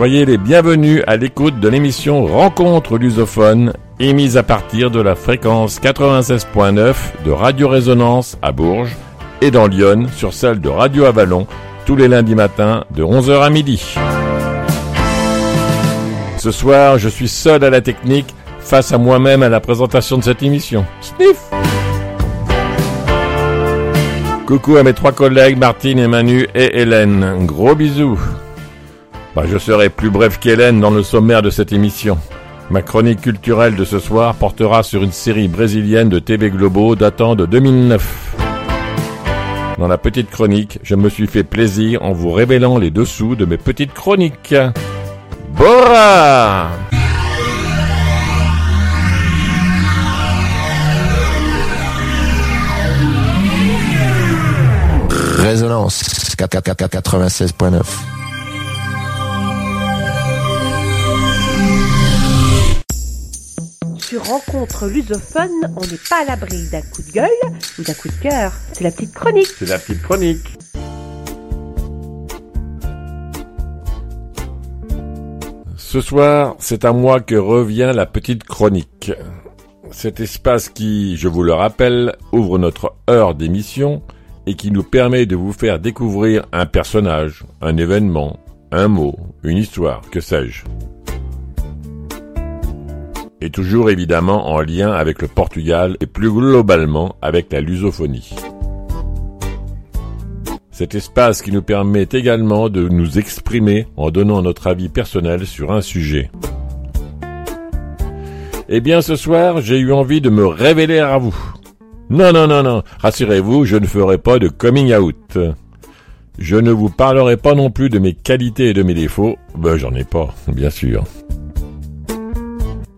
Soyez les bienvenus à l'écoute de l'émission Rencontre lusophone, émise à partir de la fréquence 96.9 de Radio Résonance à Bourges et dans Lyon sur celle de Radio Avalon tous les lundis matins de 11h à midi. Ce soir, je suis seul à la technique face à moi-même à la présentation de cette émission. Sniff Coucou à mes trois collègues Martine et Manu et Hélène. Gros bisous. Bah, je serai plus bref qu'Hélène dans le sommaire de cette émission. Ma chronique culturelle de ce soir portera sur une série brésilienne de TV Globo datant de 2009. Dans la petite chronique, je me suis fait plaisir en vous révélant les dessous de mes petites chroniques. Bora Résonance 96.9 Rencontre lusophone, on n'est pas à l'abri d'un coup de gueule ou d'un coup de cœur. C'est la petite chronique. C'est la petite chronique. Ce soir, c'est à moi que revient la petite chronique. Cet espace qui, je vous le rappelle, ouvre notre heure d'émission et qui nous permet de vous faire découvrir un personnage, un événement, un mot, une histoire, que sais-je et toujours évidemment en lien avec le Portugal et plus globalement avec la lusophonie. Cet espace qui nous permet également de nous exprimer en donnant notre avis personnel sur un sujet. Eh bien ce soir, j'ai eu envie de me révéler à vous. Non, non, non, non, rassurez-vous, je ne ferai pas de coming out. Je ne vous parlerai pas non plus de mes qualités et de mes défauts. Ben j'en ai pas, bien sûr.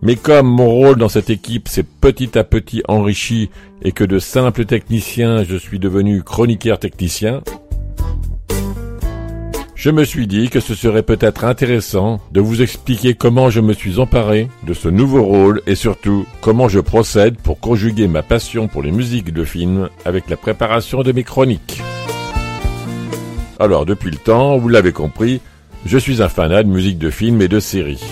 Mais comme mon rôle dans cette équipe s'est petit à petit enrichi et que de simple technicien je suis devenu chroniqueur technicien, je me suis dit que ce serait peut-être intéressant de vous expliquer comment je me suis emparé de ce nouveau rôle et surtout comment je procède pour conjuguer ma passion pour les musiques de films avec la préparation de mes chroniques. Alors depuis le temps, vous l'avez compris, je suis un fanat de musique de films et de séries.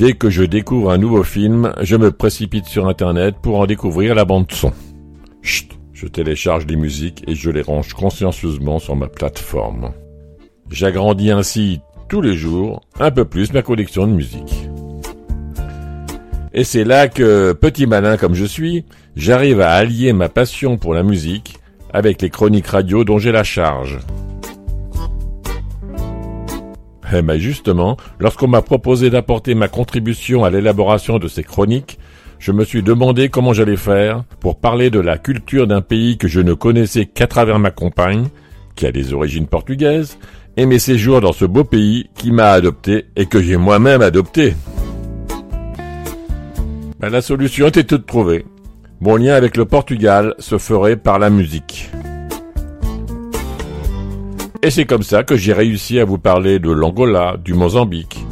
Dès que je découvre un nouveau film, je me précipite sur Internet pour en découvrir la bande son. Chut, je télécharge les musiques et je les range consciencieusement sur ma plateforme. J'agrandis ainsi tous les jours un peu plus ma collection de musique. Et c'est là que, petit malin comme je suis, j'arrive à allier ma passion pour la musique avec les chroniques radio dont j'ai la charge. Eh ben justement, lorsqu'on m'a proposé d'apporter ma contribution à l'élaboration de ces chroniques, je me suis demandé comment j'allais faire pour parler de la culture d'un pays que je ne connaissais qu'à travers ma compagne, qui a des origines portugaises, et mes séjours dans ce beau pays qui m'a adopté et que j'ai moi-même adopté. Ben, la solution était toute trouvée. Mon lien avec le Portugal se ferait par la musique. Et c'est comme ça que j'ai réussi à vous parler de l'Angola, du Mozambique.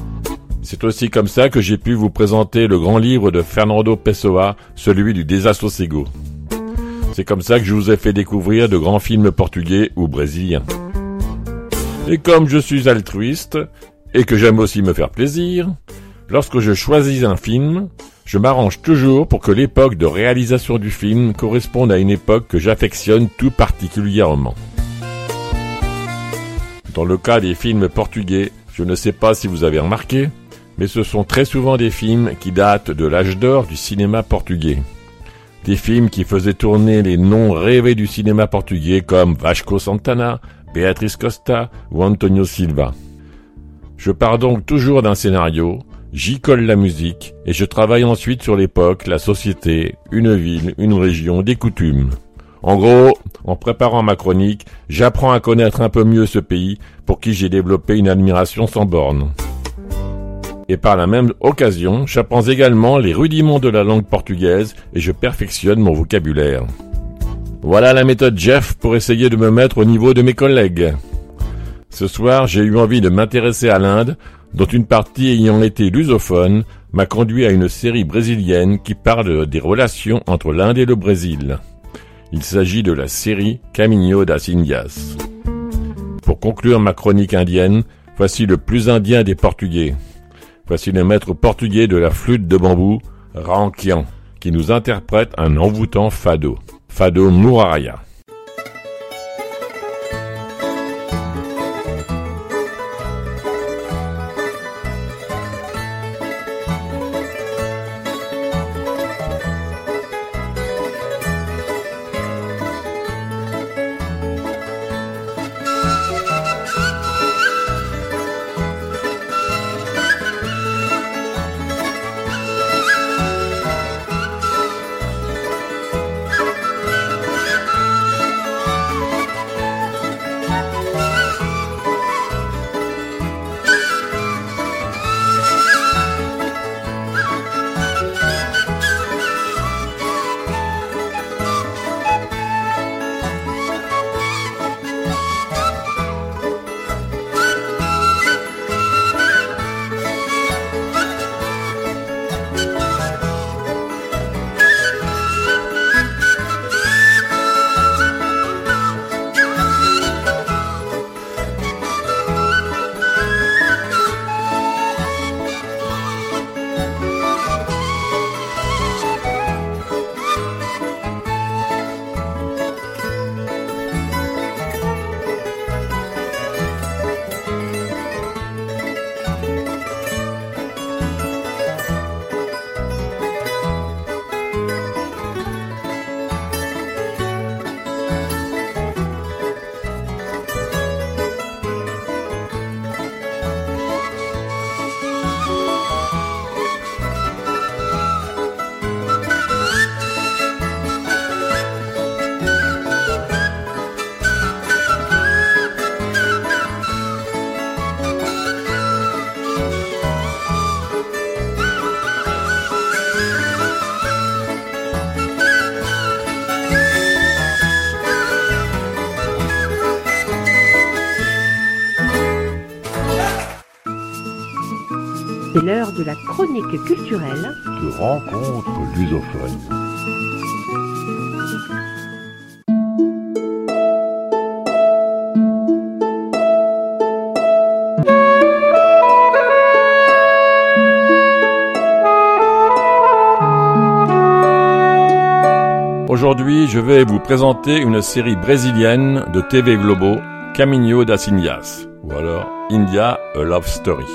C'est aussi comme ça que j'ai pu vous présenter le grand livre de Fernando Pessoa, celui du Desassossego. C'est comme ça que je vous ai fait découvrir de grands films portugais ou brésiliens. Et comme je suis altruiste, et que j'aime aussi me faire plaisir, lorsque je choisis un film, je m'arrange toujours pour que l'époque de réalisation du film corresponde à une époque que j'affectionne tout particulièrement. Dans le cas des films portugais, je ne sais pas si vous avez remarqué, mais ce sont très souvent des films qui datent de l'âge d'or du cinéma portugais. Des films qui faisaient tourner les noms rêvés du cinéma portugais comme Vasco Santana, Beatriz Costa ou Antonio Silva. Je pars donc toujours d'un scénario, j'y colle la musique et je travaille ensuite sur l'époque, la société, une ville, une région, des coutumes. En gros, en préparant ma chronique, j'apprends à connaître un peu mieux ce pays pour qui j'ai développé une admiration sans borne. Et par la même occasion, j'apprends également les rudiments de la langue portugaise et je perfectionne mon vocabulaire. Voilà la méthode Jeff pour essayer de me mettre au niveau de mes collègues. Ce soir, j'ai eu envie de m'intéresser à l'Inde, dont une partie ayant été lusophone m'a conduit à une série brésilienne qui parle des relations entre l'Inde et le Brésil. Il s'agit de la série Caminho das Indias. Pour conclure ma chronique indienne, voici le plus indien des Portugais. Voici le maître portugais de la flûte de bambou, Rankian, qui nous interprète un envoûtant fado. Fado Muraraya. L'heure de la chronique culturelle de rencontres lusophones. Aujourd'hui, je vais vous présenter une série brésilienne de TV Globo, Caminho das Indias, ou alors India, a Love Story.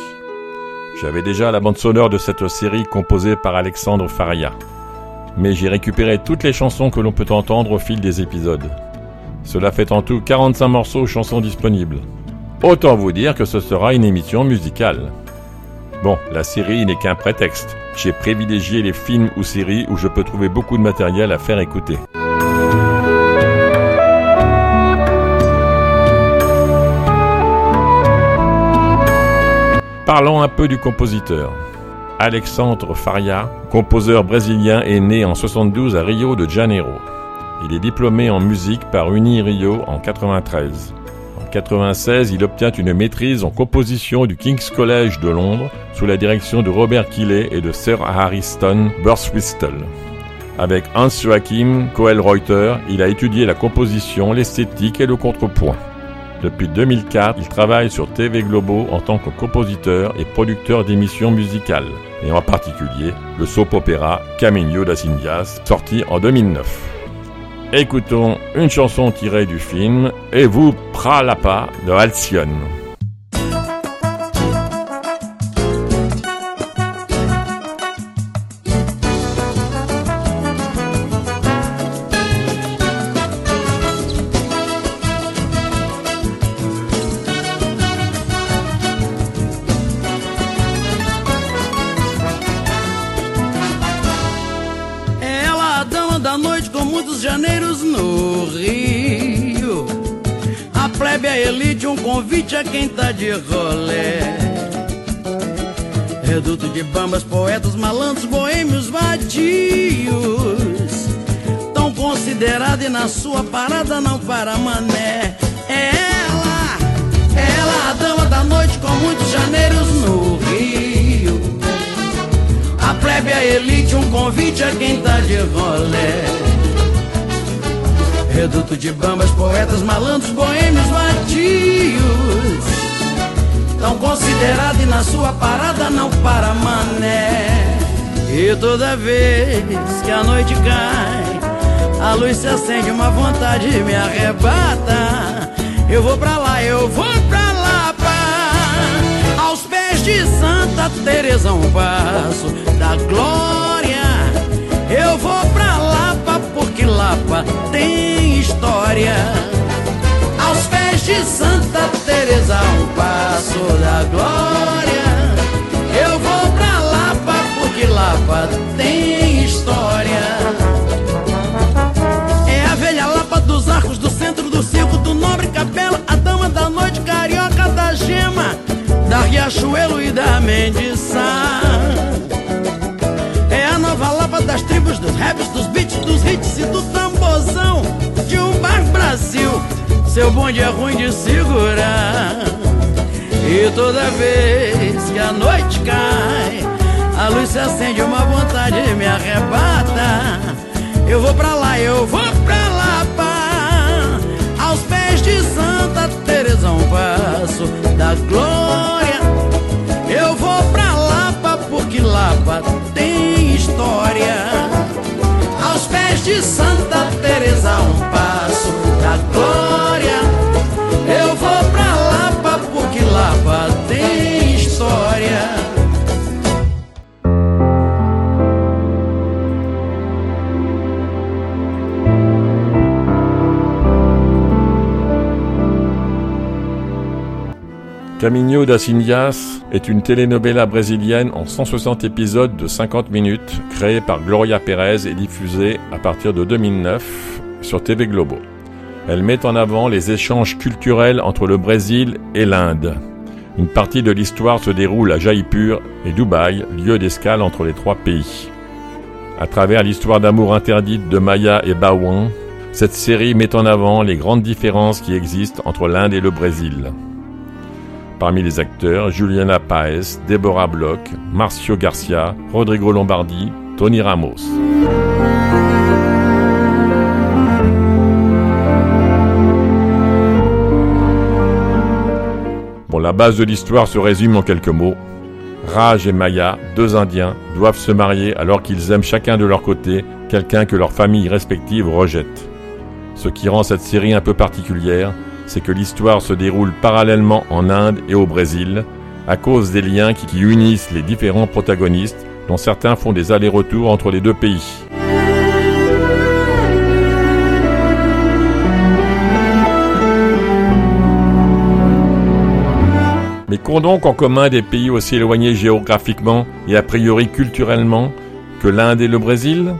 J'avais déjà la bande sonore de cette série composée par Alexandre Faria. Mais j'ai récupéré toutes les chansons que l'on peut entendre au fil des épisodes. Cela fait en tout 45 morceaux chansons disponibles. Autant vous dire que ce sera une émission musicale. Bon, la série n'est qu'un prétexte. J'ai privilégié les films ou séries où je peux trouver beaucoup de matériel à faire écouter. Parlons un peu du compositeur. Alexandre Faria, composeur brésilien, est né en 72 à Rio de Janeiro. Il est diplômé en musique par Uni Rio en 93. En 96, il obtient une maîtrise en composition du King's College de Londres sous la direction de Robert Keeley et de Sir Harriston Burstwhistle. Avec Hans Joachim Coel-Reuter, il a étudié la composition, l'esthétique et le contrepoint. Depuis 2004, il travaille sur TV Globo en tant que compositeur et producteur d'émissions musicales, et en particulier le soap opéra Caminho das Indias, sorti en 2009. Écoutons une chanson tirée du film Et vous pralapa de Alcyone. Elite, um convite a quem tá de rolé. Reduto de bambas, poetas, malandros, boêmios, vadios. Tão considerada e na sua parada não para mané. Ela, ela, a dama da noite com muitos janeiros no Rio. A plebe, a elite, um convite a quem tá de rolé. Reduto de bambas, poetas, malandros, boêmios, vadios. Tão considerado e na sua parada não para mané. E toda vez que a noite cai, a luz se acende, uma vontade me arrebata. Eu vou pra lá, eu vou pra lá, pá. Aos pés de Santa Teresa, um passo da glória. Eu vou pra Lapa, porque Lapa tem história. Aos pés de Santa Teresa, um passo da glória. Eu vou pra Lapa, porque Lapa tem história. É a velha Lapa dos arcos, do centro do circo, do nobre capela, a dama da noite, carioca da gema, da Riachuelo e da Mendiçá. Das tribos, dos raps, dos beats, dos hits e do tambozão de um bar Brasil. Seu bonde é ruim de segurar. E toda vez que a noite cai, a luz se acende, uma vontade me arrebata. Eu vou pra lá, eu vou pra lá, pá. Aos pés de Santa Teresa, um passo da glória. Eu vou pra Lapa, porque Lapa tem de Santa Teresa, um passo da glória. Eu vou pra Lapa, porque Lapa tem história. Caminho das Indias est une telenovela brésilienne en 160 épisodes de 50 minutes créée par Gloria Pérez et diffusée à partir de 2009 sur TV Globo. Elle met en avant les échanges culturels entre le Brésil et l'Inde. Une partie de l'histoire se déroule à Jaipur et Dubaï, lieu d'escale entre les trois pays. À travers l'histoire d'amour interdite de Maya et Bawan, cette série met en avant les grandes différences qui existent entre l'Inde et le Brésil. Parmi les acteurs, Juliana Paez, Deborah Bloch, Marcio Garcia, Rodrigo Lombardi, Tony Ramos. Bon, la base de l'histoire se résume en quelques mots. Raj et Maya, deux Indiens, doivent se marier alors qu'ils aiment chacun de leur côté quelqu'un que leurs familles respectives rejettent. Ce qui rend cette série un peu particulière, c'est que l'histoire se déroule parallèlement en Inde et au Brésil, à cause des liens qui, unissent les différents protagonistes, dont certains font des allers-retours entre les deux pays. Mais qu'ont donc en commun des pays aussi éloignés géographiquement et a priori culturellement que l'Inde et le Brésil?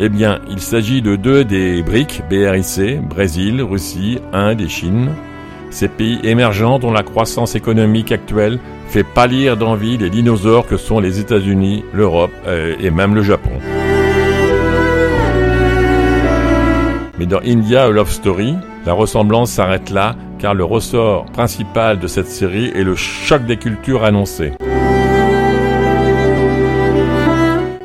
Eh bien, il s'agit de deux des BRIC, BRIC, Brésil, Russie, Inde et Chine. Ces pays émergents dont la croissance économique actuelle fait pâlir d'envie les dinosaures que sont les États-Unis, l'Europe euh, et même le Japon. Mais dans India A Love Story, la ressemblance s'arrête là car le ressort principal de cette série est le choc des cultures annoncé.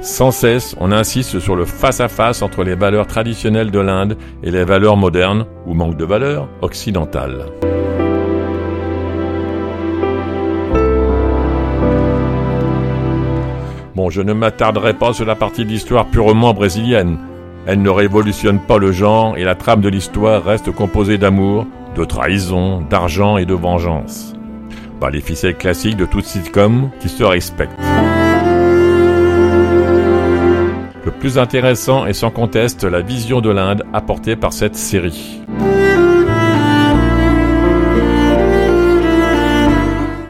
Sans cesse, on insiste sur le face-à-face entre les valeurs traditionnelles de l'Inde et les valeurs modernes, ou manque de valeurs, occidentales. Bon, je ne m'attarderai pas sur la partie de l'histoire purement brésilienne. Elle ne révolutionne pas le genre et la trame de l'histoire reste composée d'amour, de trahison, d'argent et de vengeance. Bah, les ficelles classiques de toute sitcom qui se respectent. Plus intéressant est sans conteste la vision de l'Inde apportée par cette série.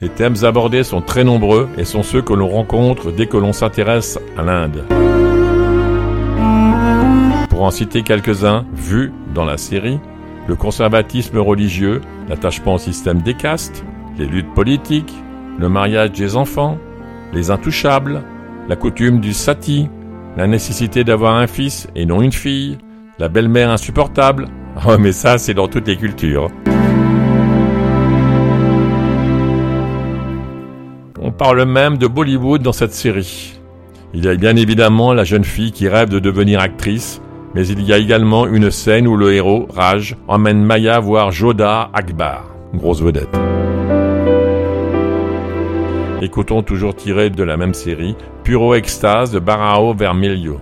Les thèmes abordés sont très nombreux et sont ceux que l'on rencontre dès que l'on s'intéresse à l'Inde. Pour en citer quelques-uns, vus dans la série, le conservatisme religieux, l'attachement au système des castes, les luttes politiques, le mariage des enfants, les intouchables, la coutume du sati, la nécessité d'avoir un fils et non une fille, la belle-mère insupportable. Oh mais ça c'est dans toutes les cultures. On parle même de Bollywood dans cette série. Il y a bien évidemment la jeune fille qui rêve de devenir actrice, Mais il y a également une scène où le héros, Raj, emmène Maya voir Joda Akbar, grosse vedette. Écoutons toujours tiré de la même série, Puro Extase de Barao Vermelho.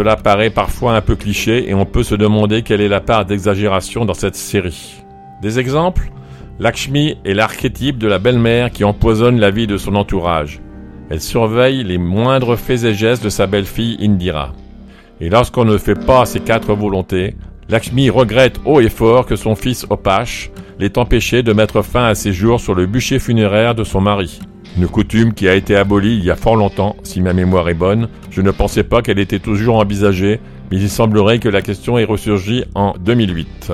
Cela paraît parfois un peu cliché et on peut se demander quelle est la part d'exagération dans cette série. Des exemples? Lakshmi est l'archétype de la belle-mère qui empoisonne la vie de son entourage. Elle surveille les moindres faits et gestes de sa belle-fille Indira. Et lorsqu'on ne fait pas ses quatre volontés, Lakshmi regrette haut et fort que son fils Opash l'ait empêché de mettre fin à ses jours sur le bûcher funéraire de son mari. Une coutume qui a été abolie il y a fort longtemps, si ma mémoire est bonne. Je ne pensais pas qu'elle était toujours envisagée, mais il semblerait que la question ait ressurgi en 2008.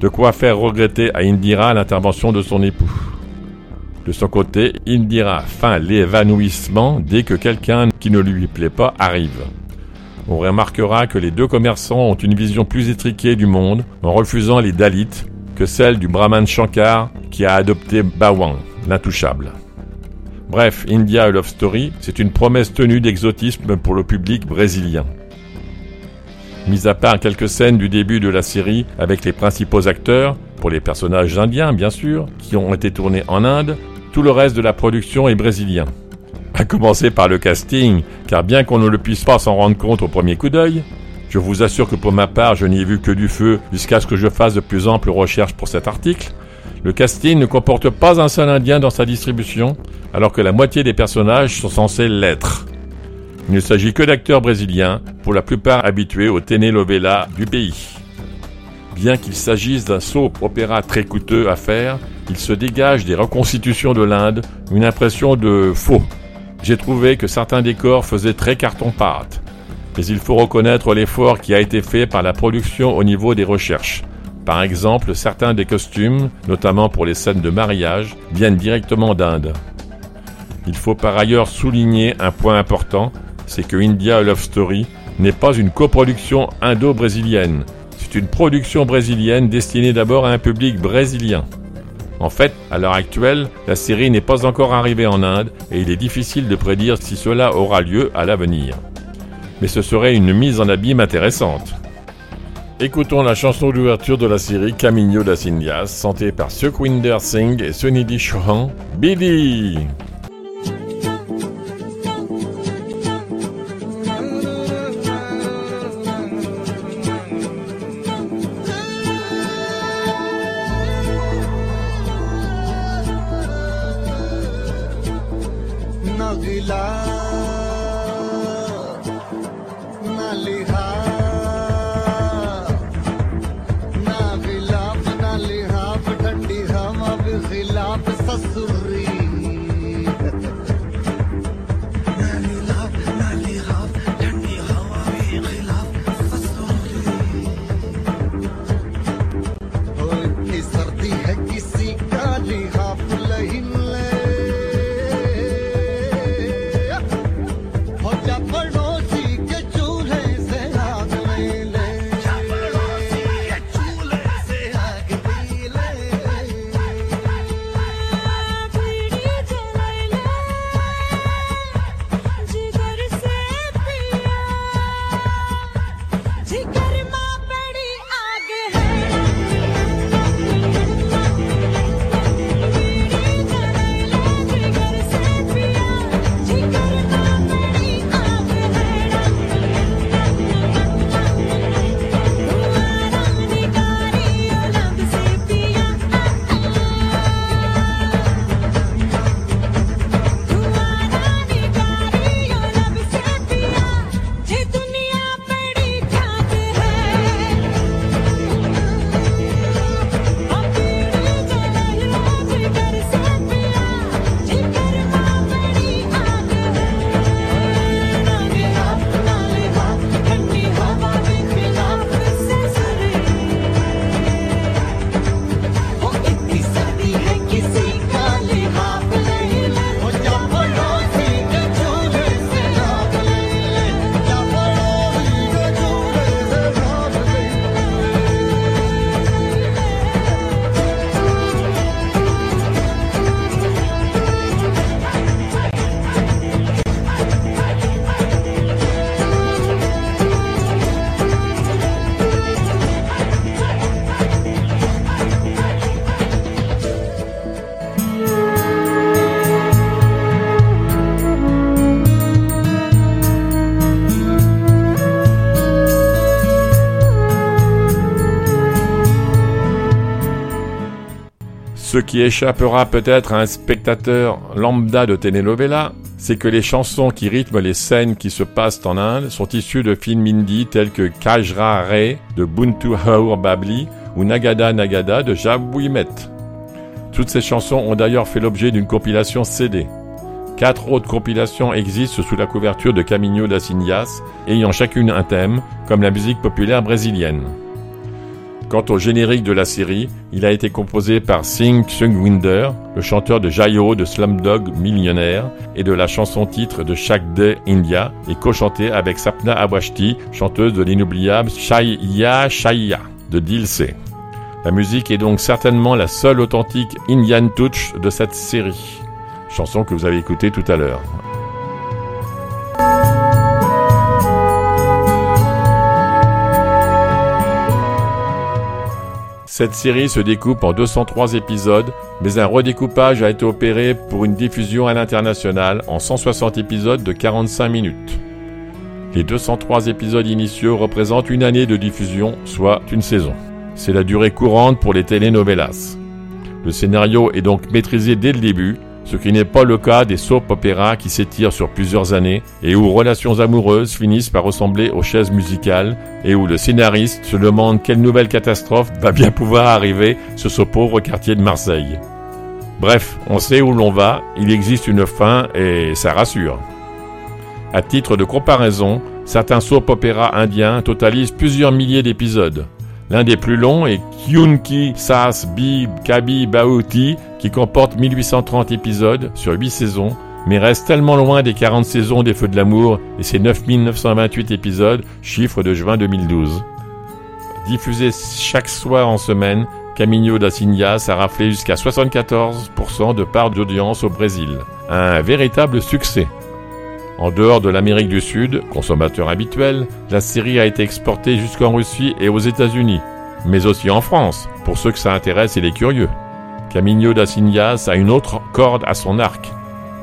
De quoi faire regretter à Indira l'intervention de son époux. De son côté, Indira feint l'évanouissement dès que quelqu'un qui ne lui plaît pas arrive. On remarquera que les deux commerçants ont une vision plus étriquée du monde en refusant les Dalits que celle du Brahman Shankar qui a adopté Bawang, l'intouchable. Bref, India Love Story, c'est une promesse tenue d'exotisme pour le public brésilien. Mis à part quelques scènes du début de la série avec les principaux acteurs, pour les personnages indiens bien sûr, qui ont été tournés en Inde, tout le reste de la production est brésilien. À commencer par le casting, car bien qu'on ne le puisse pas s'en rendre compte au premier coup d'œil, je vous assure que pour ma part, je n'y ai vu que du feu jusqu'à ce que je fasse de plus amples recherches pour cet article. Le casting ne comporte pas un seul indien dans sa distribution, alors que la moitié des personnages sont censés l'être. Il ne s'agit que d'acteurs brésiliens, pour la plupart habitués aux telenovelas du pays. Bien qu'il s'agisse d'un soap opéra très coûteux à faire, il se dégage des reconstitutions de l'Inde une impression de faux. J'ai trouvé que certains décors faisaient très carton-pâte, mais il faut reconnaître l'effort qui a été fait par la production au niveau des recherches. Par exemple, certains des costumes, notamment pour les scènes de mariage, viennent directement d'Inde. Il faut par ailleurs souligner un point important, c'est que India Love Story n'est pas une coproduction indo-brésilienne. C'est une production brésilienne destinée d'abord à un public brésilien. En fait, à l'heure actuelle, la série n'est pas encore arrivée en Inde et il est difficile de prédire si cela aura lieu à l'avenir. Mais ce serait une mise en abîme intéressante. Écoutons la chanson d'ouverture de la série Camino das Indias, chantée par Sukhwinder Singh et Sunidhi Chauhan, Bidi. Qui échappera peut-être à un spectateur lambda de telenovela, c'est que les chansons qui rythment les scènes qui se passent en Inde sont issues de films hindi tels que Kajra Ray de Buntu Haur Babli ou Nagada Nagada de Jab Wimet. Toutes ces chansons ont d'ailleurs fait l'objet d'une compilation CD. Quatre autres compilations existent sous la couverture de Caminho das Indias, ayant chacune un thème, comme la musique populaire brésilienne. Quant au générique de la série, il a été composé par Singh Sungwinder, le chanteur de Jayo de Slumdog Millionnaire et de la chanson titre de Shak Day India, et co-chanté avec Sapna Awashti, chanteuse de l'inoubliable Shaiya Shaiya de Dilsey. La musique est donc certainement la seule authentique Indian touch de cette série. Chanson que vous avez écoutée tout à l'heure. Cette série se découpe en 203 épisodes, mais un redécoupage a été opéré pour une diffusion à l'international en 160 épisodes de 45 minutes. Les 203 épisodes initiaux représentent une année de diffusion, soit une saison. C'est la durée courante pour les telenovelas. Le scénario est donc maîtrisé dès le début, ce qui n'est pas le cas des soap opéras qui s'étirent sur plusieurs années et où relations amoureuses finissent par ressembler aux chaises musicales et où le scénariste se demande quelle nouvelle catastrophe va bien pouvoir arriver sur ce pauvre quartier de Marseille. Bref, on sait où l'on va, il existe une fin et ça rassure. À titre de comparaison, certains soap opéras indiens totalisent plusieurs milliers d'épisodes. L'un des plus longs est Kyunki Sas Bi Kabi Baouti, qui comporte 1830 épisodes sur 8 saisons, mais reste tellement loin des 40 saisons des Feux de l'amour et ses 9928 épisodes, chiffre de juin 2012. Diffusé chaque soir en semaine, Caminho das Indias a raflé jusqu'à 74% de part d'audience au Brésil. Un véritable succès. En dehors de l'Amérique du Sud, consommateur habituel, la série a été exportée jusqu'en Russie et aux États-Unis, mais aussi en France, pour ceux que ça intéresse et les curieux. Caminho das Indias a une autre corde à son arc.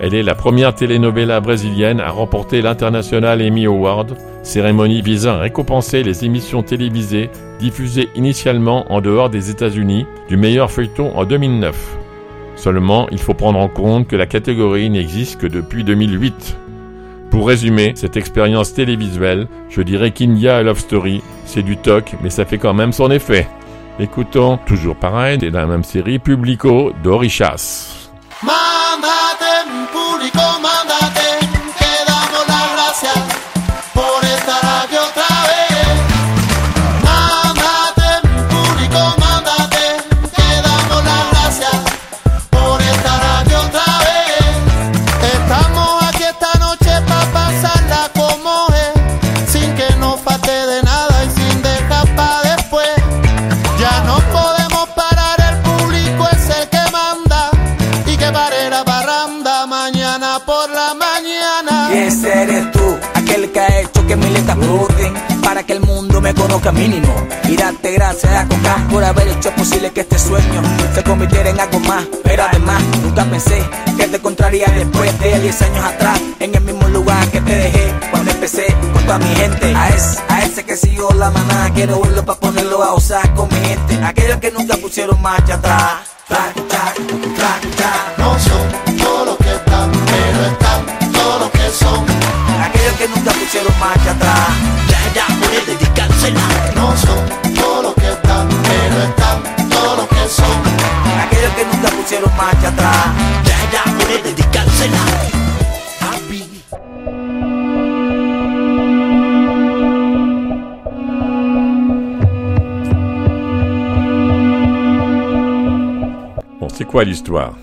Elle est la première telenovela brésilienne à remporter l'International Emmy Award, cérémonie visant à récompenser les émissions télévisées diffusées initialement en dehors des États-Unis du meilleur feuilleton en 2009. Seulement, il faut prendre en compte que la catégorie n'existe que depuis 2008. Pour résumer cette expérience télévisuelle, je dirais qu'India Love Story, c'est du toc, mais ça fait quand même son effet. Écoutons, toujours pareil, de la même série, Publico d'Orichas. Que este sueño se convirtiera en algo más. Pero además, nunca pensé que te encontraría después de 10 años atrás, en el mismo lugar que te dejé cuando empecé con toda mi gente. A ese, a ese que siguió la manada, quiero verlo para ponerlo a usar con mi gente. Aquellos que nunca pusieron marcha atrás. Tra, tra. No son todo lo que están, pero están todo lo que son. Aquellos que nunca pusieron marcha atrás. Ya, ya, puede dedicársela. No son marcha c'est quoi l'histoire?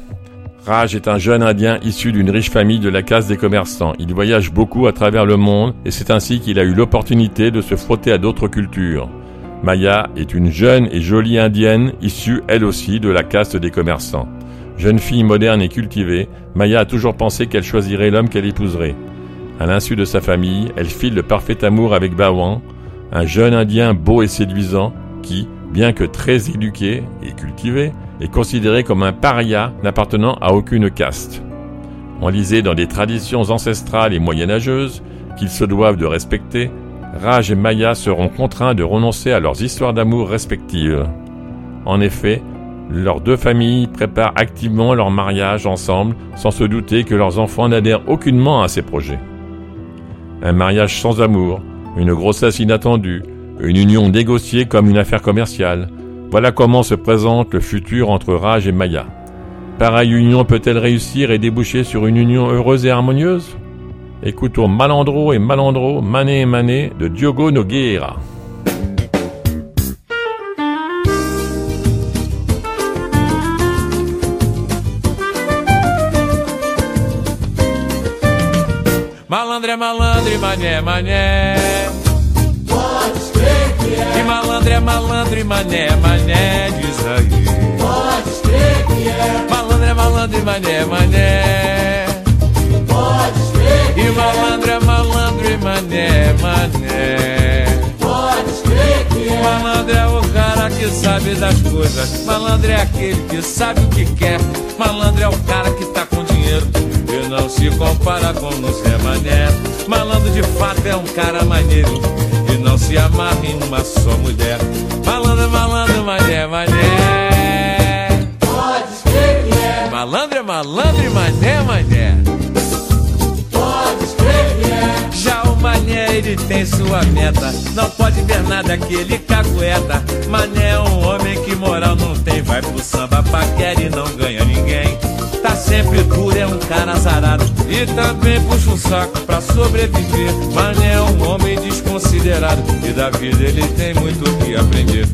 Raj est un jeune indien issu d'une riche famille de la caste des commerçants. Il voyage beaucoup à travers le monde et c'est ainsi qu'il a eu l'opportunité de se frotter à d'autres cultures. Maya est une jeune et jolie indienne issue elle aussi de la caste des commerçants. Jeune fille moderne et cultivée, Maya a toujours pensé qu'elle choisirait l'homme qu'elle épouserait. À l'insu de sa famille, elle file le parfait amour avec Bawan, un jeune indien beau et séduisant qui, bien que très éduqué et cultivé, est considéré comme un paria n'appartenant à aucune caste. On lisait dans des traditions ancestrales et moyenâgeuses qu'ils se doivent de respecter, Raj et Maya seront contraints de renoncer à leurs histoires d'amour respectives. En effet, leurs deux familles préparent activement leur mariage ensemble sans se douter que leurs enfants n'adhèrent aucunement à ces projets. Un mariage sans amour, une grossesse inattendue, une union négociée comme une affaire commerciale. Voilà comment se présente le futur entre Raj et Maya. Pareille union peut-elle réussir et déboucher sur une union heureuse et harmonieuse? Écoutons Malandro et Malandro, Mané et Mané de Diogo Nogueira. É malandro e mané é mané. Pode crer que é, E malandro é malandro e mané é mané, diz aí. pode crer que é, Malandro é malandro e mané é mané. pode crer E malandro é malandro e mané é mané. pode crer que é, Malandro é o cara que sabe das coisas. Malandro é aquele que sabe o que quer. Malandro é o cara que tá não se compara com o Zé Mané. Malandro de fato é um cara maneiro e não se amarra em uma só mulher. Malandro, malandro, mané, mané. pode crer que é, Malandro é malandro e mané, mané. pode crer que é, Já o Mané, ele tem sua meta. Não pode ver nada que ele cagueta. Mané é um homem que moral não tem. Vai pro samba, paquera e não ganha ninguém. Sempre duro, é um cara azarado. E também puxa um saco pra sobreviver. Mané é um homem desconsiderado e da vida ele tem muito o que aprender.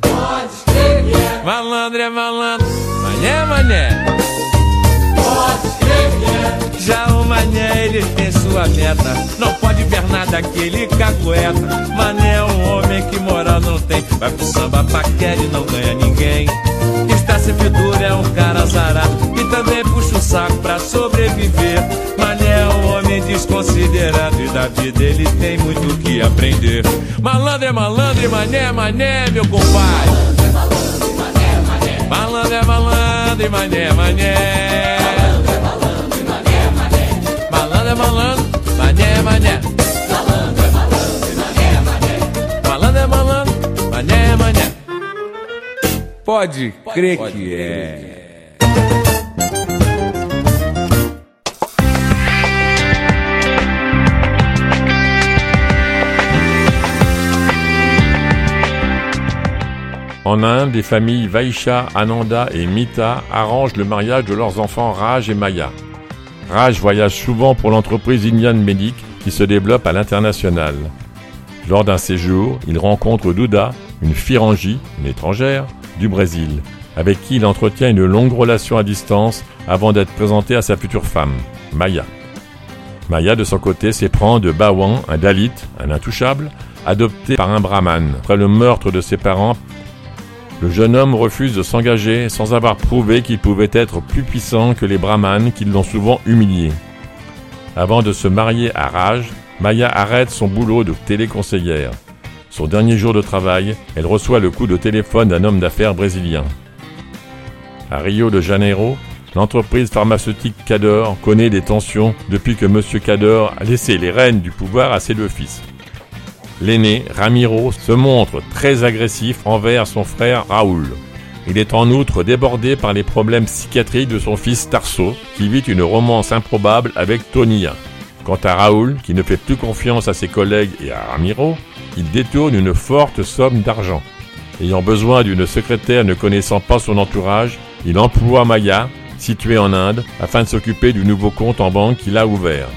Pode escrever que é. Malandro é malandro, mané é mané. Pode escrever que é. Já o mané ele tem sua meta, não pode ver nada que ele cagueta. Mané é um homem que moral não tem, vai pro samba paquera e não ganha ninguém. Está sempre duro, é um cara azarado também puxa o saco pra sobreviver. Mané é um homem desconsiderado e da vida ele tem muito o que aprender. Malandro é malandro e mané é mané, meu compadre. Malandro é malandro e mané é mané. Malandro é malandro, mané é mané. Malandro é malandro, mané é mané. Pode crer que é. En Inde, les familles Vaisha, Ananda et Mita arrangent le mariage de leurs enfants Raj et Maya. Raj voyage souvent pour l'entreprise Indian Medic qui se développe à l'international. Lors d'un séjour, il rencontre Duda, une Firangi, une étrangère, du Brésil, avec qui il entretient une longue relation à distance avant d'être présenté à sa future femme, Maya. Maya, de son côté, s'éprend de Bawan, un Dalit, un intouchable, adopté par un brahman. Après le meurtre de ses parents, le jeune homme refuse de s'engager sans avoir prouvé qu'il pouvait être plus puissant que les brahmanes qui l'ont souvent humilié. Avant de se marier à Raj, Maya arrête son boulot de téléconseillère. Son dernier jour de travail, elle reçoit le coup de téléphone d'un homme d'affaires brésilien. À Rio de Janeiro, l'entreprise pharmaceutique Cador connaît des tensions depuis que M. Cador a laissé les rênes du pouvoir à ses deux fils. L'aîné, Ramiro, se montre très agressif envers son frère Raoul. Il est en outre débordé par les problèmes psychiatriques de son fils Tarso, qui vit une romance improbable avec Tonia. Quant à Raoul, qui ne fait plus confiance à ses collègues et à Ramiro, il détourne une forte somme d'argent. Ayant besoin d'une secrétaire ne connaissant pas son entourage, il emploie Maya, située en Inde, afin de s'occuper du nouveau compte en banque qu'il a ouvert.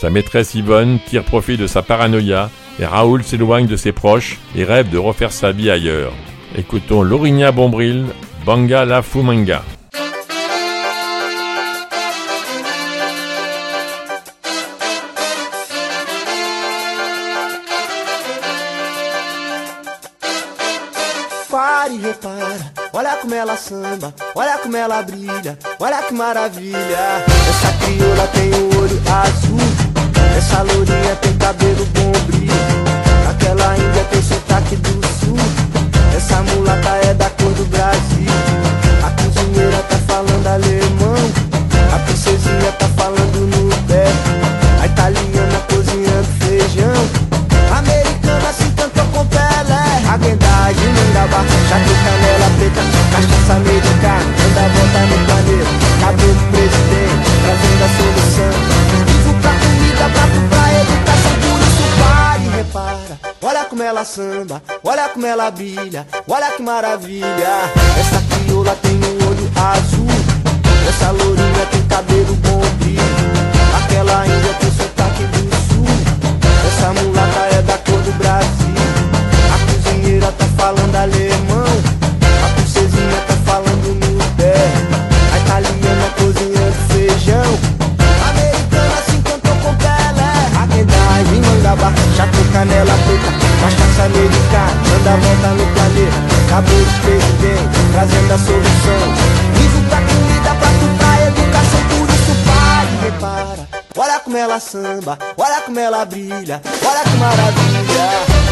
Sa maîtresse Yvonne tire profit de sa paranoïa et Raoul s'éloigne de ses proches et rêve de refaire sa vie ailleurs. Écoutons Lorigna Bombril, Banga la Fumanga. Pare e repara, olha como ela samba, olha como ela brilha, olha que maravilha. Essa crioula tem olho azul, essa lourinha tem cabelo bom brilho, aquela índia tem sotaque do sul, essa mulata é da cor do Brasil. A cozinheira tá falando alemão, a princesinha tá falando no pé, a italiana cozinhando feijão. A Americana se cantou com Pelé. Aguendade, Mangaba, Jaque, Canela Preta. Cachaça americana, anda volta no planeta. Cabelo presidente, trazendo a solução como ela samba, olha como ela brilha Olha que maravilha Essa crioula tem um olho azul Essa lourinha tem cabelo bom brilho Aquela índia tem sotaque do sul essa mulata é da cor do Brasil. A cozinheira tá falando. A a solução. Vivo pra comida, prato pra educação. Por isso pare e repara. Olha como ela samba, olha como ela brilha, olha que maravilha.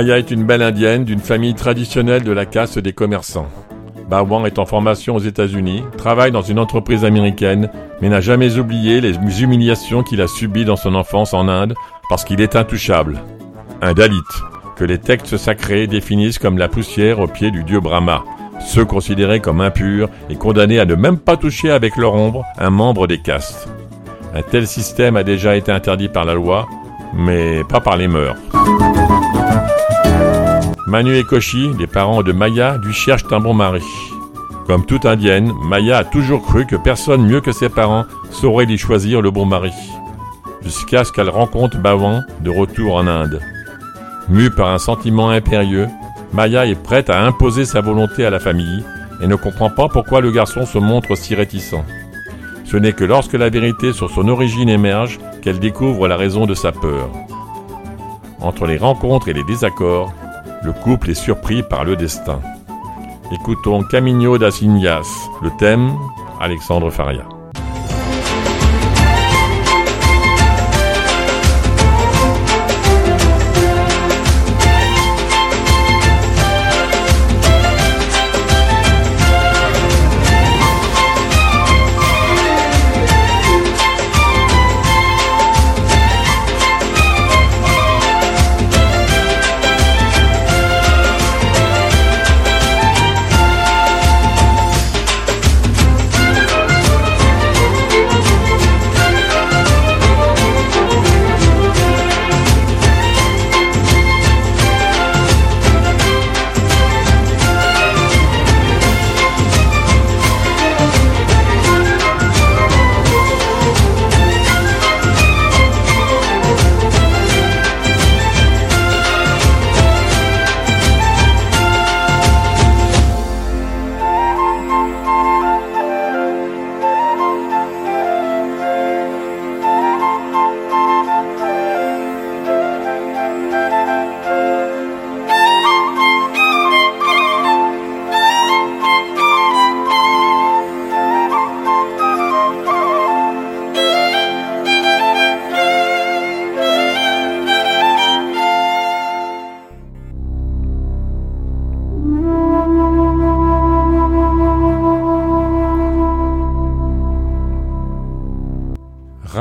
Maya est une belle indienne d'une famille traditionnelle de la caste des commerçants. Bawang est en formation aux États-Unis, travaille dans une entreprise américaine, mais n'a jamais oublié les humiliations qu'il a subies dans son enfance en Inde parce qu'il est intouchable. Un Dalit, que les textes sacrés définissent comme la poussière au pied du dieu Brahma, ceux considérés comme impurs et condamnés à ne même pas toucher avec leur ombre un membre des castes. Un tel système a déjà été interdit par la loi, mais pas par les mœurs. Manu et Koshi, les parents de Maya, lui cherchent un bon mari. Comme toute indienne, Maya a toujours cru que personne mieux que ses parents saurait lui choisir le bon mari. Jusqu'à ce qu'elle rencontre Bhawan de retour en Inde. Mue par un sentiment impérieux, Maya est prête à imposer sa volonté à la famille et ne comprend pas pourquoi le garçon se montre si réticent. Ce n'est que lorsque la vérité sur son origine émerge qu'elle découvre la raison de sa peur. Entre les rencontres et les désaccords, le couple est surpris par le destin. Écoutons Camino das Indias, le thème Alexandre Faria.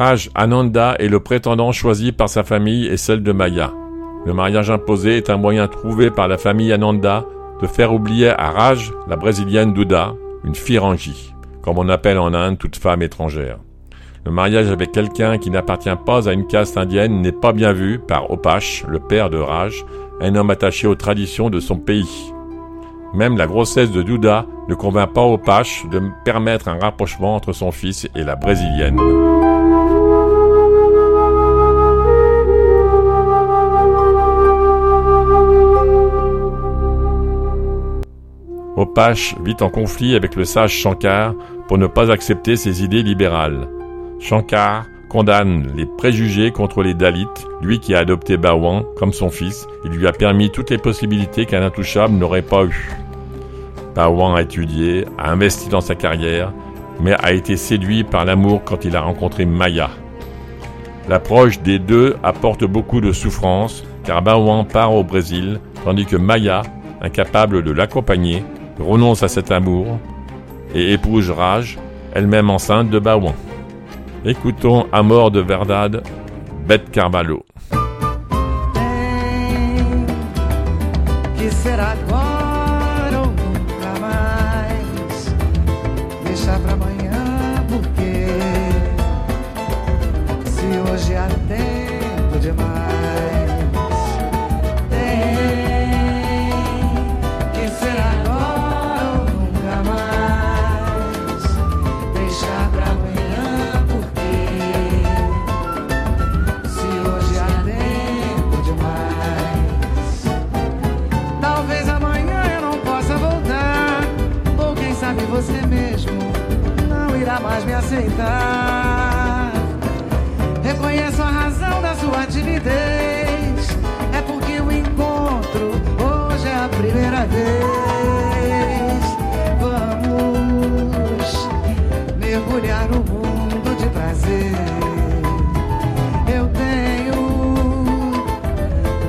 Raj Ananda est le prétendant choisi par sa famille et celle de Maya. Le mariage imposé est un moyen trouvé par la famille Ananda de faire oublier à Raj la brésilienne Duda, une firangie, comme on appelle en Inde toute femme étrangère. Le mariage avec quelqu'un qui n'appartient pas à une caste indienne n'est pas bien vu par Opash, le père de Raj, un homme attaché aux traditions de son pays. Même la grossesse de Duda ne convainc pas Opash de permettre un rapprochement entre son fils et la brésilienne. Opash vit en conflit avec le sage Shankar pour ne pas accepter ses idées libérales. Shankar condamne les préjugés contre les Dalits, lui qui a adopté Bhawan comme son fils et lui a permis toutes les possibilités qu'un intouchable n'aurait pas eues. Bhawan a étudié, a investi dans sa carrière, mais a été séduit par l'amour quand il a rencontré Maya. L'approche des deux apporte beaucoup de souffrance car Bhawan part au Brésil tandis que Maya, incapable de l'accompagner, renonce à cet amour et épouse Raj, elle-même enceinte de Bhawan. Écoutons Amor de Verdad, Beth Carvalho. Mais me aceitar. Reconheço a razão da sua timidez. É porque o encontro hoje é a primeira vez. Vamos mergulhar no mundo de prazer. Eu tenho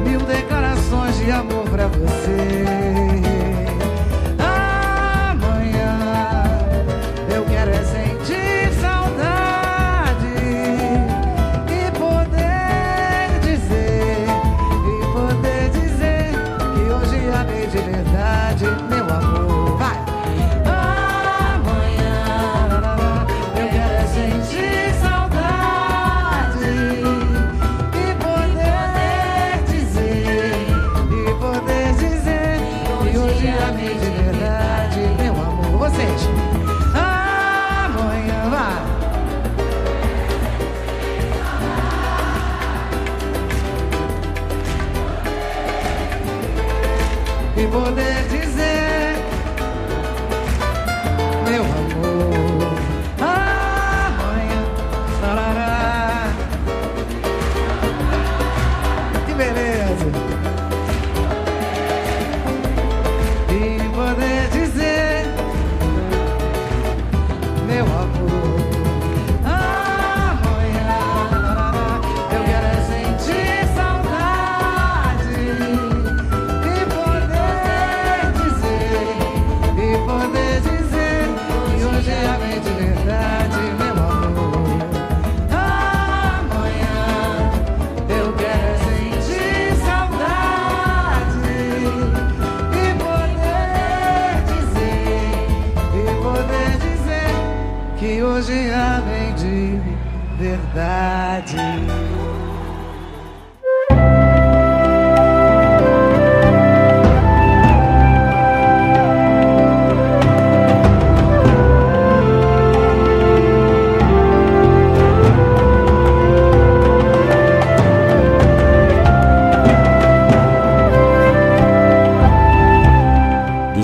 mil declarações de verdade.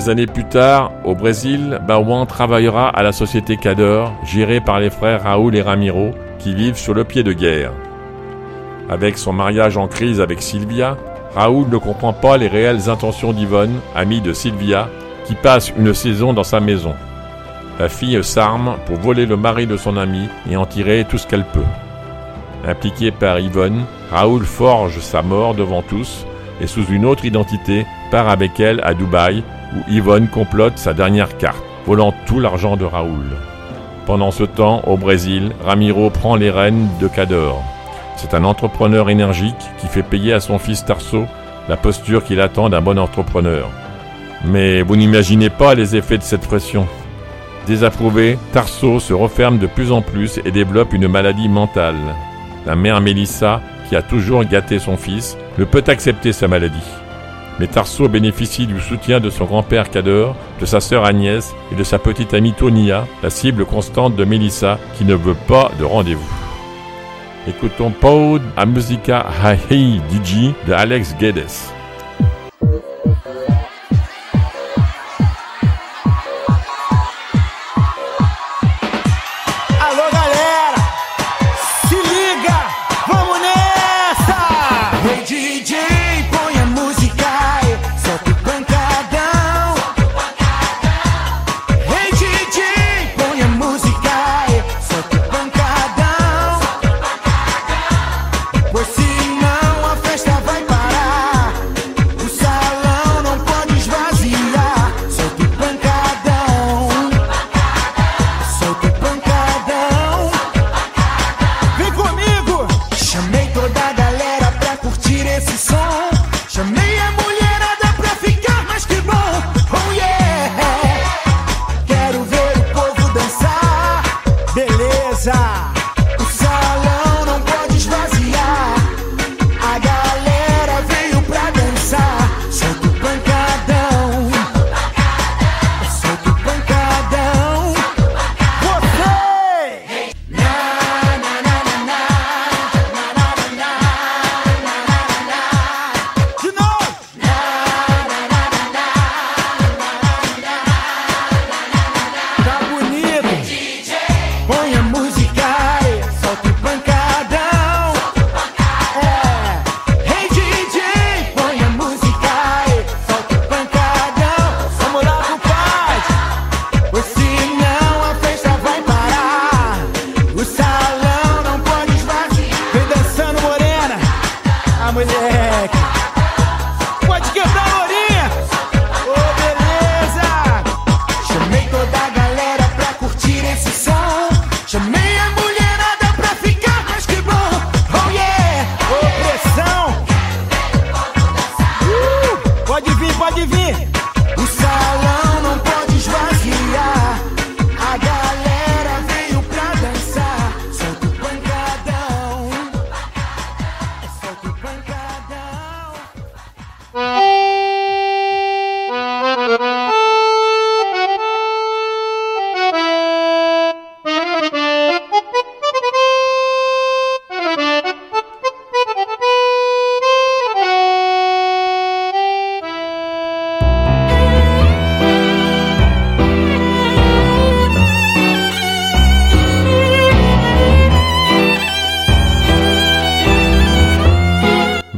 Années plus tard, au Brésil, Bawan travaillera à la société Cador, gérée par les frères Raoul et Ramiro, qui vivent sur le pied de guerre. Avec son mariage en crise avec Sylvia, Raoul ne comprend pas les réelles intentions d'Yvonne, amie de Sylvia, qui passe une saison dans sa maison. La fille s'arme pour voler le mari de son ami et en tirer tout ce qu'elle peut. Impliqué par Yvonne, Raoul forge sa mort devant tous et sous une autre identité part avec elle à Dubaï où Yvonne complote sa dernière carte, volant tout l'argent de Raoul. Pendant ce temps, au Brésil, Ramiro prend les rênes de Cador. C'est un entrepreneur énergique qui fait payer à son fils Tarso la posture qu'il attend d'un bon entrepreneur. Mais vous n'imaginez pas les effets de cette pression. Désapprouvé, Tarso se referme de plus en plus et développe une maladie mentale. La mère Mélissa, qui a toujours gâté son fils, ne peut accepter sa maladie. Mais Tarso bénéficie du soutien de son grand-père Cador, de sa sœur Agnès et de sa petite amie Tonia, la cible constante de Mélissa, qui ne veut pas de rendez-vous. Écoutons Pod a Musica Hahi DJ de Alex Guedes.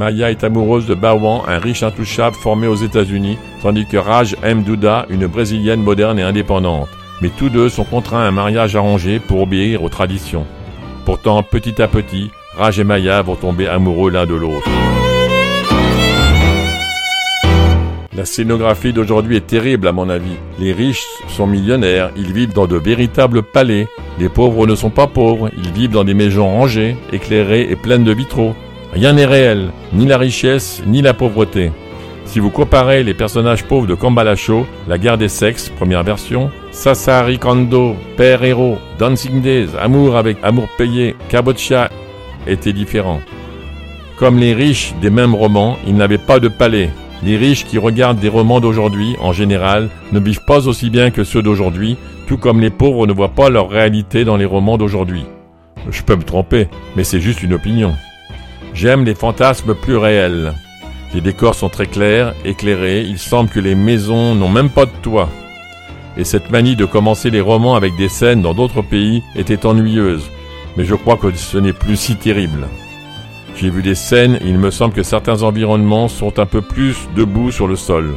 Maya est amoureuse de Bawan, un riche intouchable formé aux États-Unis, tandis que Raj aime Duda, une brésilienne moderne et indépendante. Mais tous deux sont contraints à un mariage arrangé pour obéir aux traditions. Pourtant, petit à petit, Raj et Maya vont tomber amoureux l'un de l'autre. La scénographie d'aujourd'hui est terrible à mon avis. Les riches sont millionnaires, ils vivent dans de véritables palais. Les pauvres ne sont pas pauvres, ils vivent dans des maisons rangées, éclairées et pleines de vitraux. Rien n'est réel, ni la richesse, ni la pauvreté. Si vous comparez les personnages pauvres de Kambalacho, La guerre des sexes, première version, Sasari Kando, Père Héros, Dancing Days, Amour avec Amour payé, Kabocha étaient différents. Comme les riches des mêmes romans, ils n'avaient pas de palais. Les riches qui regardent des romans d'aujourd'hui, en général, ne vivent pas aussi bien que ceux d'aujourd'hui, tout comme les pauvres ne voient pas leur réalité dans les romans d'aujourd'hui. Je peux me tromper, mais c'est juste une opinion. J'aime les fantasmes plus réels. Les décors sont très clairs, éclairés, il semble que les maisons n'ont même pas de toit. Et cette manie de commencer les romans avec des scènes dans d'autres pays était ennuyeuse, mais je crois que ce n'est plus si terrible. J'ai vu des scènes il me semble que certains environnements sont un peu plus debout sur le sol.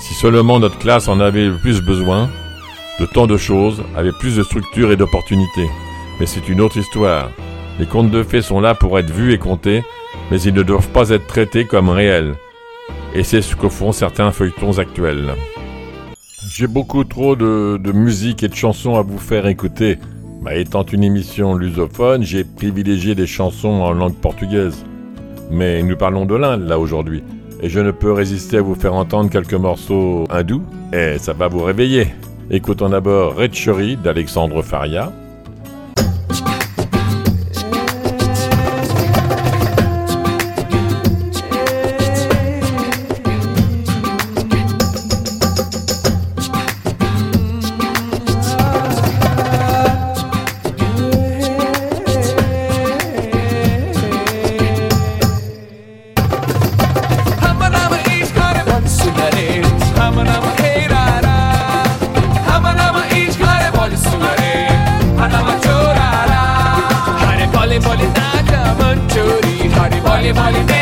Si seulement notre classe en avait le plus besoin, de tant de choses, avait plus de structure et d'opportunités. Mais c'est une autre histoire. Les contes de fées sont là pour être vus et comptés, mais ils ne doivent pas être traités comme réels. Et c'est ce que font certains feuilletons actuels. J'ai beaucoup trop de, musique et de chansons à vous faire écouter. Bah, étant une émission lusophone, j'ai privilégié des chansons en langue portugaise. Mais nous parlons de l'Inde là aujourd'hui. Et je ne peux résister à vous faire entendre quelques morceaux hindous. Et ça va vous réveiller. Écoutons d'abord Red d'Alexandre Faria. Vale bem.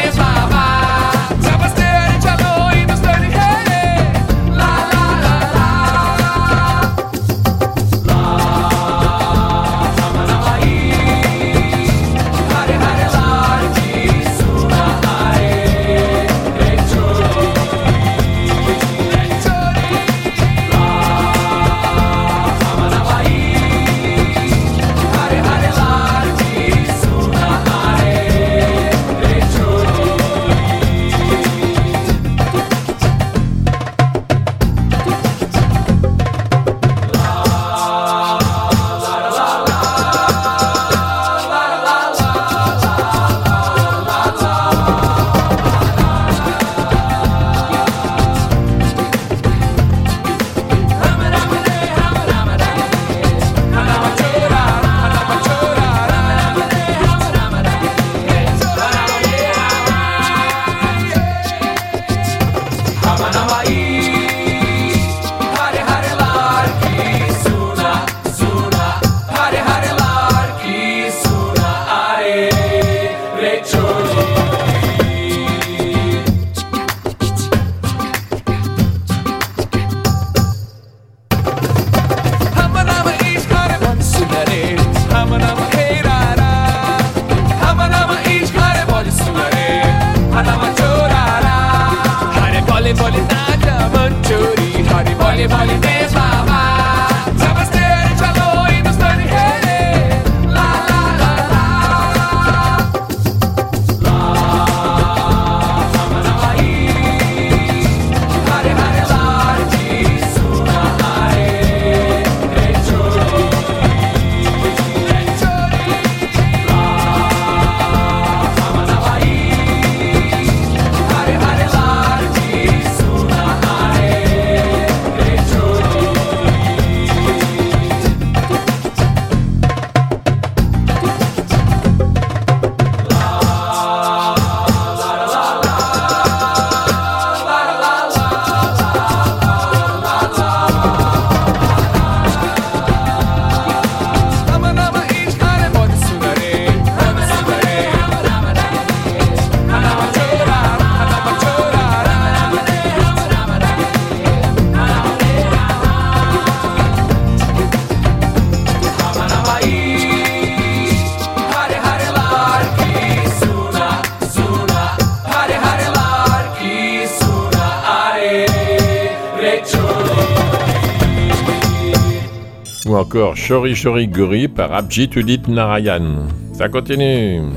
Chori Chori Guri par Abhijit Udit Narayan. Ça continue.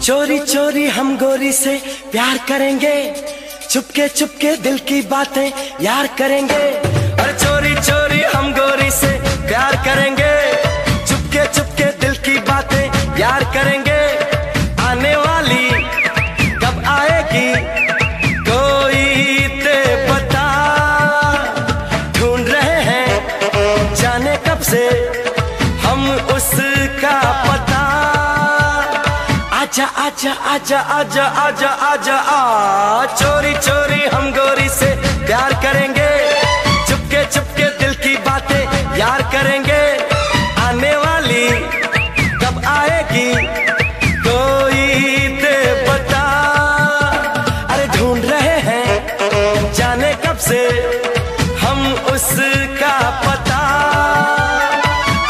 चोरी चोरी हम गोरी से प्यार करेंगे चुपके चुपके दिल की बातें यार करेंगे प्यार करेंगे, चुपके चुपके दिल की बातें प्यार करेंगे। आने वाली कब आएगी, कोई ते बता ढूंढ रहे हैं, जाने कब से हम उसका पता। आजा आजा आजा आजा आजा आजा, आ। चोरी चोरी हम गोरी से प्यार करेंगे। बातें यार करेंगे आने वाली, कब आएगी, कोई ते बता। अरे ढूंढ रहे हैं, जाने कब से हम उसका पता।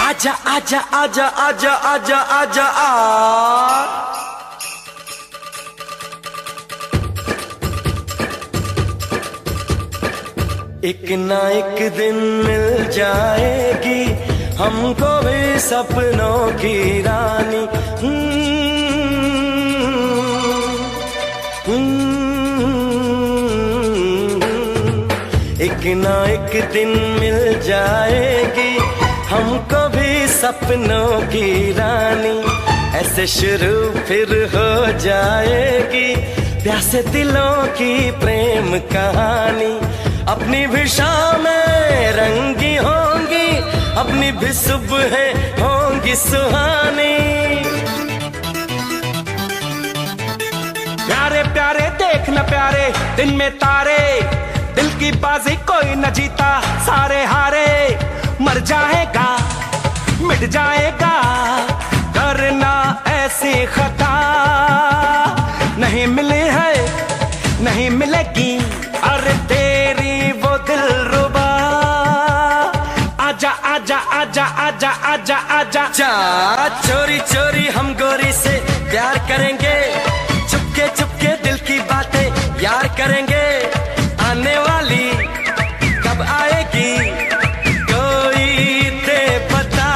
आजा आजा आजा आजा आजा आजा आ एक ना एक दिन मिल जाएगी हमको भी सपनों की रानी हम्म, हम्म। एक ना एक दिन मिल जाएगी हमको भी सपनों की रानी ऐसे शुरू फिर हो जाएगी प्यासे दिलों की प्रेम कहानी अपनी भी शामें रंगी होंगी, अपनी भी सुबह होंगी सुहानी। प्यारे प्यारे, देख न प्यारे, दिन में तारे, दिल की बाजी कोई न जीता, सारे हारे, मर जाएगा, मिट जाएगा करना ऐसी खता, नहीं मिली है, नहीं मिलेगी जा चोरी चोरी हम गोरी से प्यार करेंगे। चुपके चुपके दिल की बातें यार करेंगे। आने वाली कब आएगी, कोई ते पता।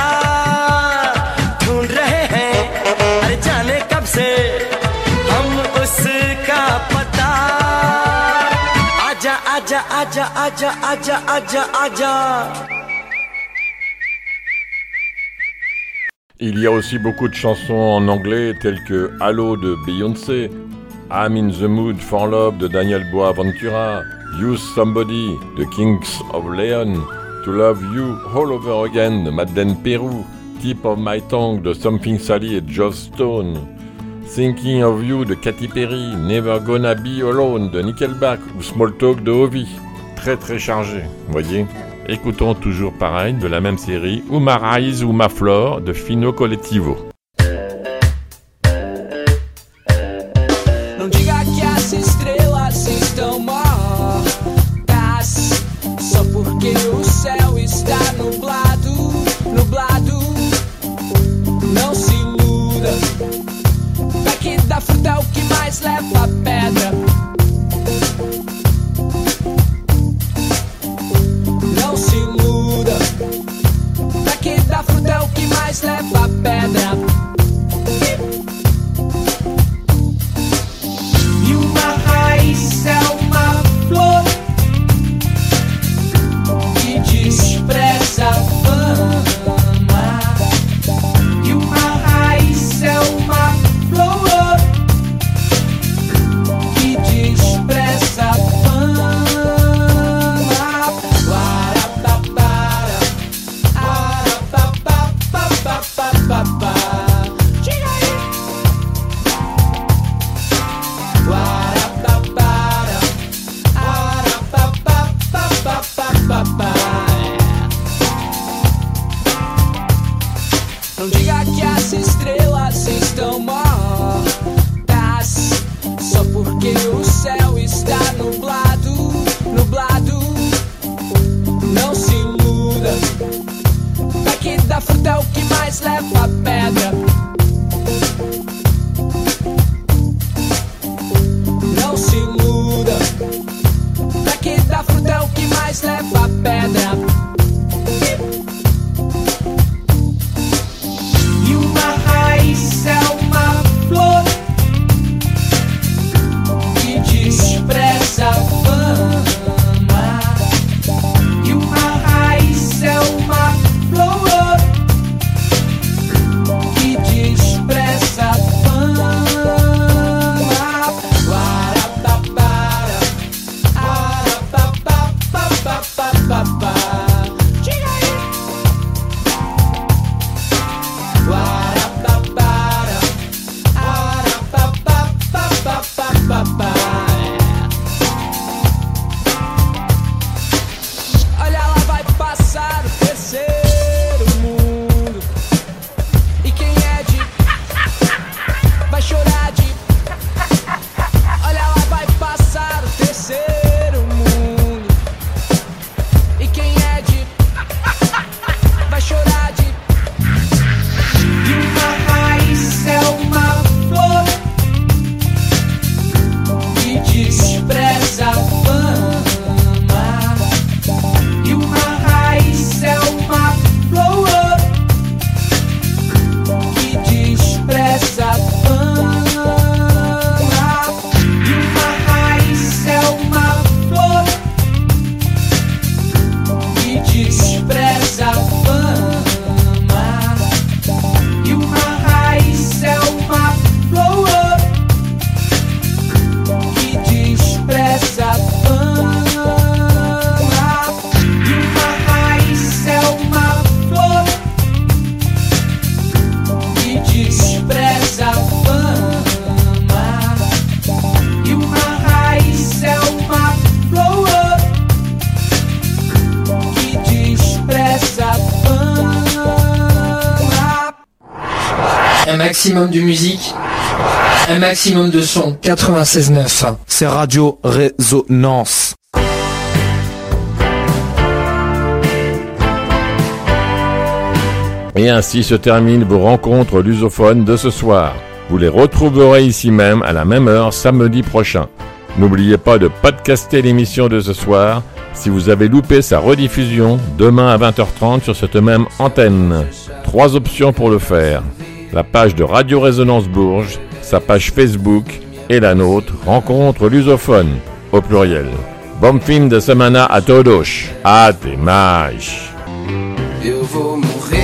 ढूंढ रहे हैं अरे जाने कब से हम उसका पता। आजा आजा आजा आजा आजा आजा आजा। Il y a aussi beaucoup de chansons en anglais telles que Hello de Beyoncé, I'm in the Mood for Love de Daniel Boaventura, Use Somebody de Kings of Leon, To Love You All Over Again de Madeleine Peru, Tip of My Tongue de Something Sally et Joss Stone, Thinking of You de Katy Perry, Never Gonna Be Alone de Nickelback ou Small Talk de Ovi. Très très chargé, voyez. Écoutons toujours pareil de la même série Uma Rise Uma Flor de Fino Collettivo. Maximum de musique, un maximum de son. 96.9. C'est Radio Résonance. Et ainsi se terminent vos rencontres lusophones de ce soir. Vous les retrouverez ici même à la même heure samedi prochain. N'oubliez pas de podcaster l'émission de ce soir si vous avez loupé sa rediffusion demain à 20h30 sur cette même antenne. Trois options pour le faire. La page de Radio Résonance Bourges, sa page Facebook et la nôtre, Rencontre lusophone, au pluriel. Bon fin de semana a todos. Mais. Eu vou morrer